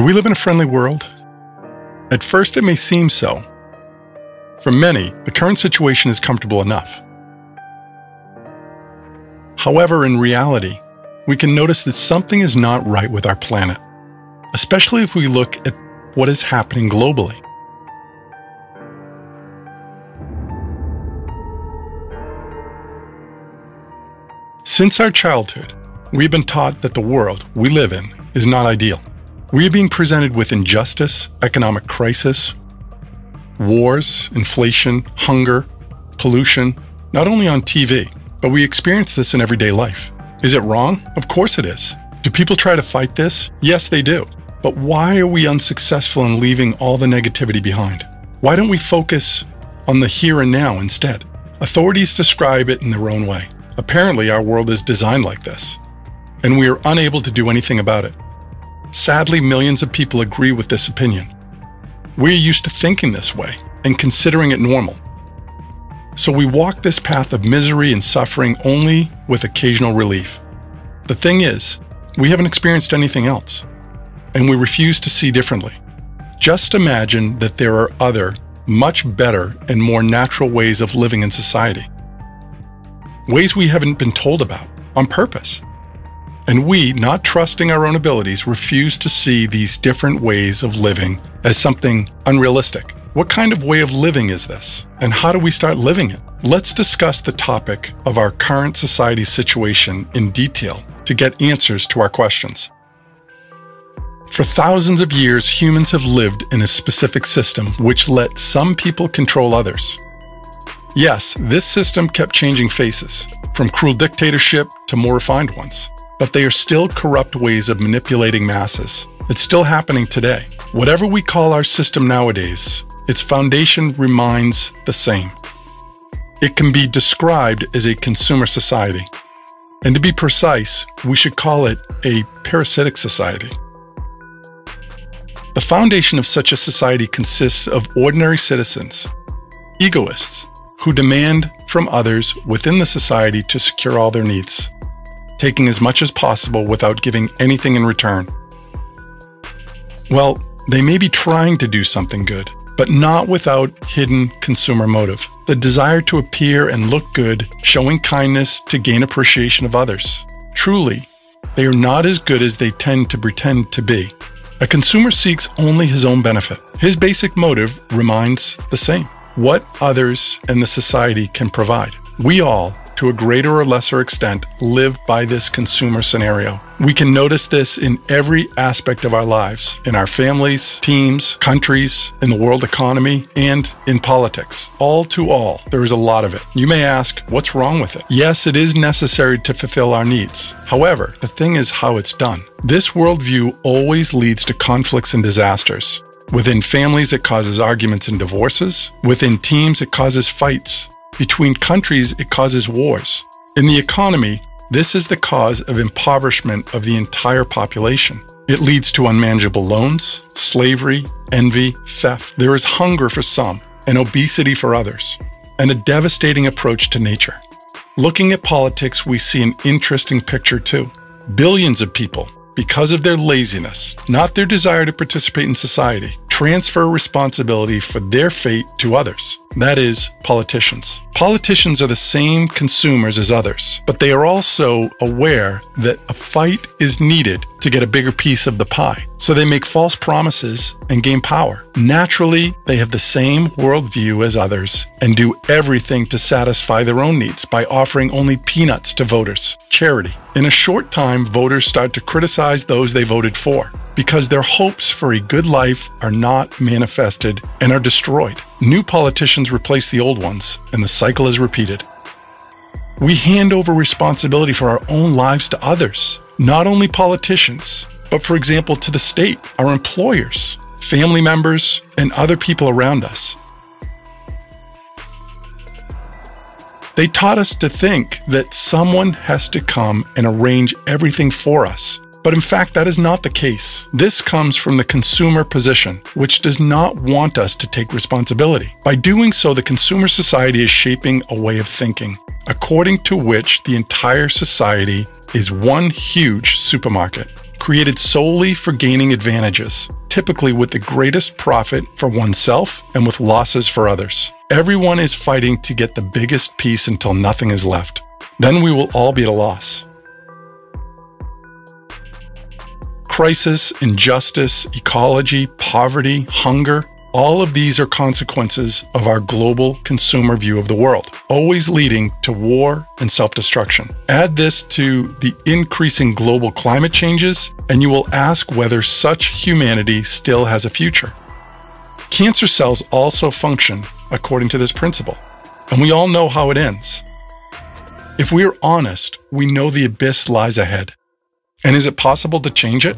Do we live in a friendly world? At first, it may seem so. For many, the current situation is comfortable enough. However, in reality, we can notice that something is not right with our planet, especially if we look at what is happening globally. Since our childhood, we've been taught that the world we live in is not ideal. We are being presented with injustice, economic crisis, wars, inflation, hunger, pollution, not only on TV, but we experience this in everyday life. Is it wrong? Of course it is. Do people try to fight this? Yes, they do. But why are we unsuccessful in leaving all the negativity behind? Why don't we focus on the here and now instead? Authorities describe it in their own way. Apparently, our world is designed like this, and we are unable to do anything about it. Sadly, millions of people agree with this opinion. We're used to thinking this way and considering it normal. So we walk this path of misery and suffering only with occasional relief. The thing is, we haven't experienced anything else, and we refuse to see differently. Just imagine that there are other, much better and more natural ways of living in society. Ways we haven't been told about on purpose. And we, not trusting our own abilities, refuse to see these different ways of living as something unrealistic. What kind of way of living is this? And how do we start living it? Let's discuss the topic of our current society situation in detail to get answers to our questions. For thousands of years, humans have lived in a specific system which let some people control others. Yes, this system kept changing faces, from cruel dictatorship to more refined ones but they are still corrupt ways of manipulating masses. It's still happening today. Whatever we call our system nowadays, its foundation remains the same. It can be described as a consumer society. And to be precise, we should call it a parasitic society. The foundation of such a society consists of ordinary citizens, egoists, who demand from others within the society to secure all their needs taking as much as possible without giving anything in return. Well, they may be trying to do something good, but not without hidden consumer motive. The desire to appear and look good, showing kindness to gain appreciation of others. Truly, they are not as good as they tend to pretend to be. A consumer seeks only his own benefit. His basic motive remains the same what others and the society can provide. We all, to a greater or lesser extent, live by this consumer scenario. We can notice this in every aspect of our lives in our families, teams, countries, in the world economy, and in politics. All to all, there is a lot of it. You may ask, what's wrong with it? Yes, it is necessary to fulfill our needs. However, the thing is how it's done. This worldview always leads to conflicts and disasters. Within families, it causes arguments and divorces. Within teams, it causes fights. Between countries, it causes wars. In the economy, this is the cause of impoverishment of the entire population. It leads to unmanageable loans, slavery, envy, theft. There is hunger for some and obesity for others, and a devastating approach to nature. Looking at politics, we see an interesting picture too. Billions of people, because of their laziness, not their desire to participate in society, transfer responsibility for their fate to others. That is, politicians. Politicians are the same consumers as others, but they are also aware that a fight is needed to get a bigger piece of the pie. So they make false promises and gain power. Naturally, they have the same worldview as others and do everything to satisfy their own needs by offering only peanuts to voters. Charity. In a short time, voters start to criticize those they voted for because their hopes for a good life are not manifested and are destroyed. New politicians replace the old ones, and the cycle is repeated. We hand over responsibility for our own lives to others, not only politicians, but for example, to the state, our employers, family members, and other people around us. They taught us to think that someone has to come and arrange everything for us but in fact, that is not the case. This comes from the consumer position, which does not want us to take responsibility. By doing so, the consumer society is shaping a way of thinking, according to which the entire society is one huge supermarket. created solely for gaining advantages, typically with the greatest profit for oneself and with losses for others. Everyone is fighting to get the biggest piece until nothing is left. Then we will all be at a loss. Crisis, injustice, ecology, poverty, hunger, all of these are consequences of our global consumer view of the world, always leading to war and self destruction. Add this to the increasing global climate changes, and you will ask whether such humanity still has a future. Cancer cells also function according to this principle, and we all know how it ends. If we are honest, we know the abyss lies ahead. And is it possible to change it?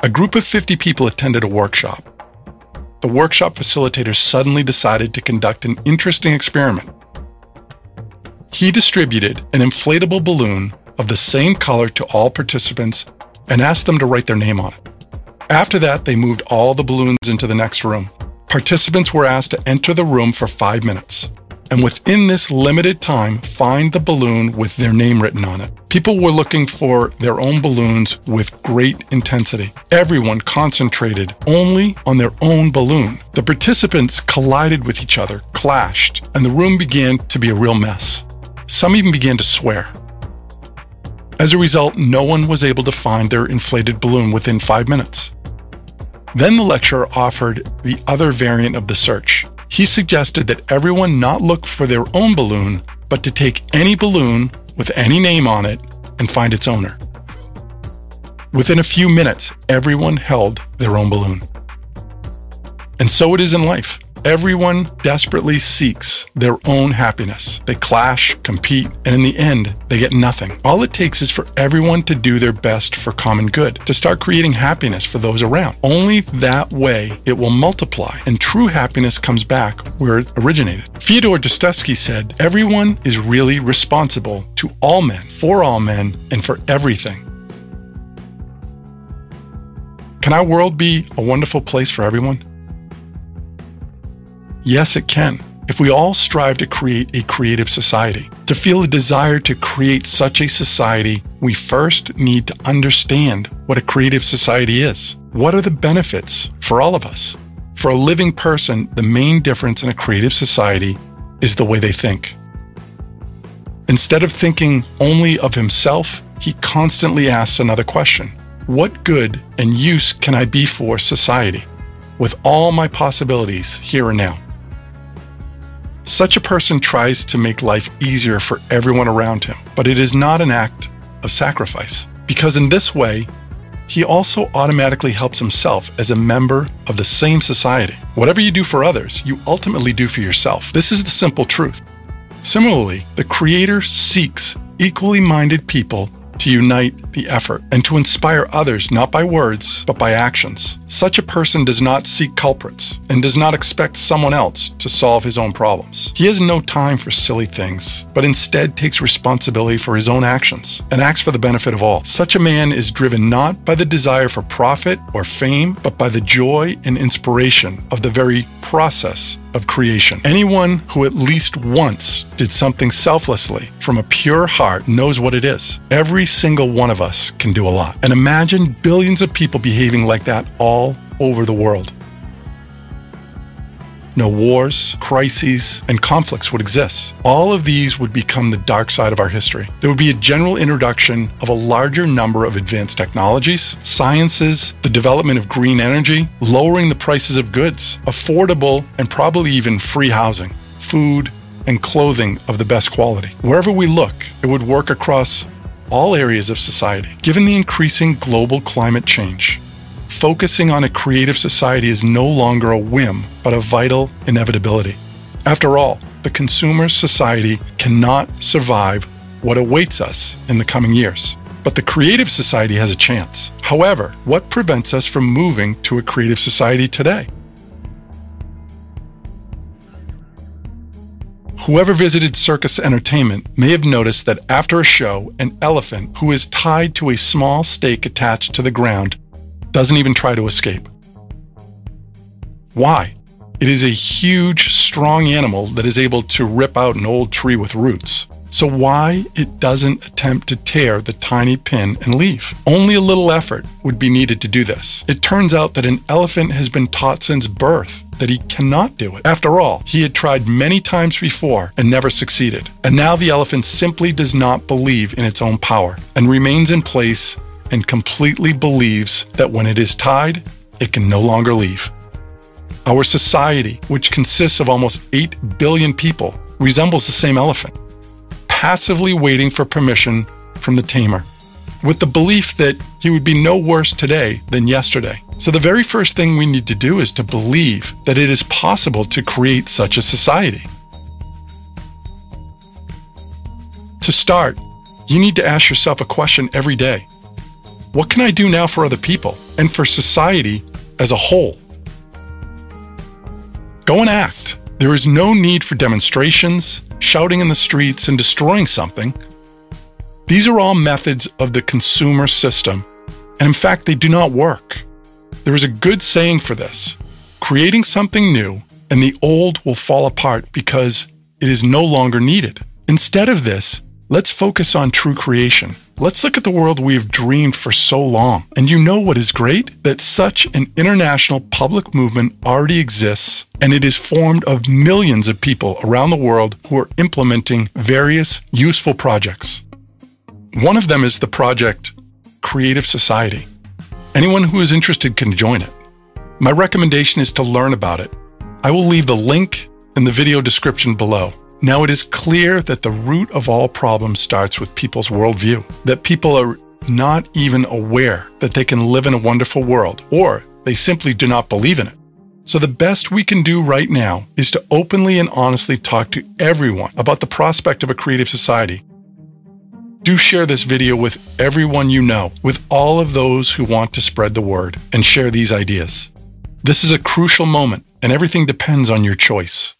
A group of 50 people attended a workshop. The workshop facilitator suddenly decided to conduct an interesting experiment. He distributed an inflatable balloon of the same color to all participants and asked them to write their name on it. After that, they moved all the balloons into the next room. Participants were asked to enter the room for five minutes and within this limited time, find the balloon with their name written on it. People were looking for their own balloons with great intensity. Everyone concentrated only on their own balloon. The participants collided with each other, clashed, and the room began to be a real mess. Some even began to swear. As a result, no one was able to find their inflated balloon within five minutes. Then the lecturer offered the other variant of the search he suggested that everyone not look for their own balloon, but to take any balloon with any name on it and find its owner. Within a few minutes, everyone held their own balloon. And so it is in life. Everyone desperately seeks their own happiness. They clash, compete, and in the end, they get nothing. All it takes is for everyone to do their best for common good, to start creating happiness for those around. Only that way it will multiply, and true happiness comes back where it originated. Fyodor Dostoevsky said, Everyone is really responsible to all men, for all men, and for everything. Can our world be a wonderful place for everyone? Yes, it can. If we all strive to create a creative society, to feel a desire to create such a society, we first need to understand what a creative society is. What are the benefits for all of us? For a living person, the main difference in a creative society is the way they think. Instead of thinking only of himself, he constantly asks another question What good and use can I be for society with all my possibilities here and now? Such a person tries to make life easier for everyone around him, but it is not an act of sacrifice. Because in this way, he also automatically helps himself as a member of the same society. Whatever you do for others, you ultimately do for yourself. This is the simple truth. Similarly, the Creator seeks equally minded people to unite the effort and to inspire others not by words, but by actions. Such a person does not seek culprits and does not expect someone else to solve his own problems. He has no time for silly things, but instead takes responsibility for his own actions and acts for the benefit of all. Such a man is driven not by the desire for profit or fame, but by the joy and inspiration of the very process of creation. Anyone who at least once did something selflessly from a pure heart knows what it is. Every single one of us can do a lot. And imagine billions of people behaving like that all over the world no wars, crises, and conflicts would exist. All of these would become the dark side of our history. There would be a general introduction of a larger number of advanced technologies, sciences, the development of green energy, lowering the prices of goods, affordable and probably even free housing, food, and clothing of the best quality. Wherever we look, it would work across all areas of society. Given the increasing global climate change, focusing on a creative society is no longer a whim, but a vital inevitability. After all, the consumer society cannot survive what awaits us in the coming years. But the creative society has a chance. However, what prevents us from moving to a creative society today? Whoever visited circus entertainment may have noticed that after a show, an elephant who is tied to a small stake attached to the ground doesn't even try to escape. Why? It is a huge, strong animal that is able to rip out an old tree with roots. So why it doesn't attempt to tear the tiny pin and leaf? Only a little effort would be needed to do this. It turns out that an elephant has been taught since birth that he cannot do it. After all, he had tried many times before and never succeeded. And now the elephant simply does not believe in its own power and remains in place and completely believes that when it is tied, it can no longer leave. Our society, which consists of almost 8 billion people, resembles the same elephant passively waiting for permission from the tamer, with the belief that he would be no worse today than yesterday. So, the very first thing we need to do is to believe that it is possible to create such a society. To start, you need to ask yourself a question every day What can I do now for other people and for society as a whole? Go and act. There is no need for demonstrations, shouting in the streets, and destroying something. These are all methods of the consumer system, and in fact, they do not work. There is a good saying for this creating something new, and the old will fall apart because it is no longer needed. Instead of this, let's focus on true creation. Let's look at the world we have dreamed for so long. And you know what is great? That such an international public movement already exists and it is formed of millions of people around the world who are implementing various useful projects. One of them is the project Creative Society. Anyone who is interested can join it. My recommendation is to learn about it. I will leave the link in the video description below. Now, it is clear that the root of all problems starts with people's worldview, that people are not even aware that they can live in a wonderful world, or they simply do not believe in it. So, the best we can do right now is to openly and honestly talk to everyone about the prospect of a creative society. Do share this video with everyone you know, with all of those who want to spread the word and share these ideas. This is a crucial moment, and everything depends on your choice.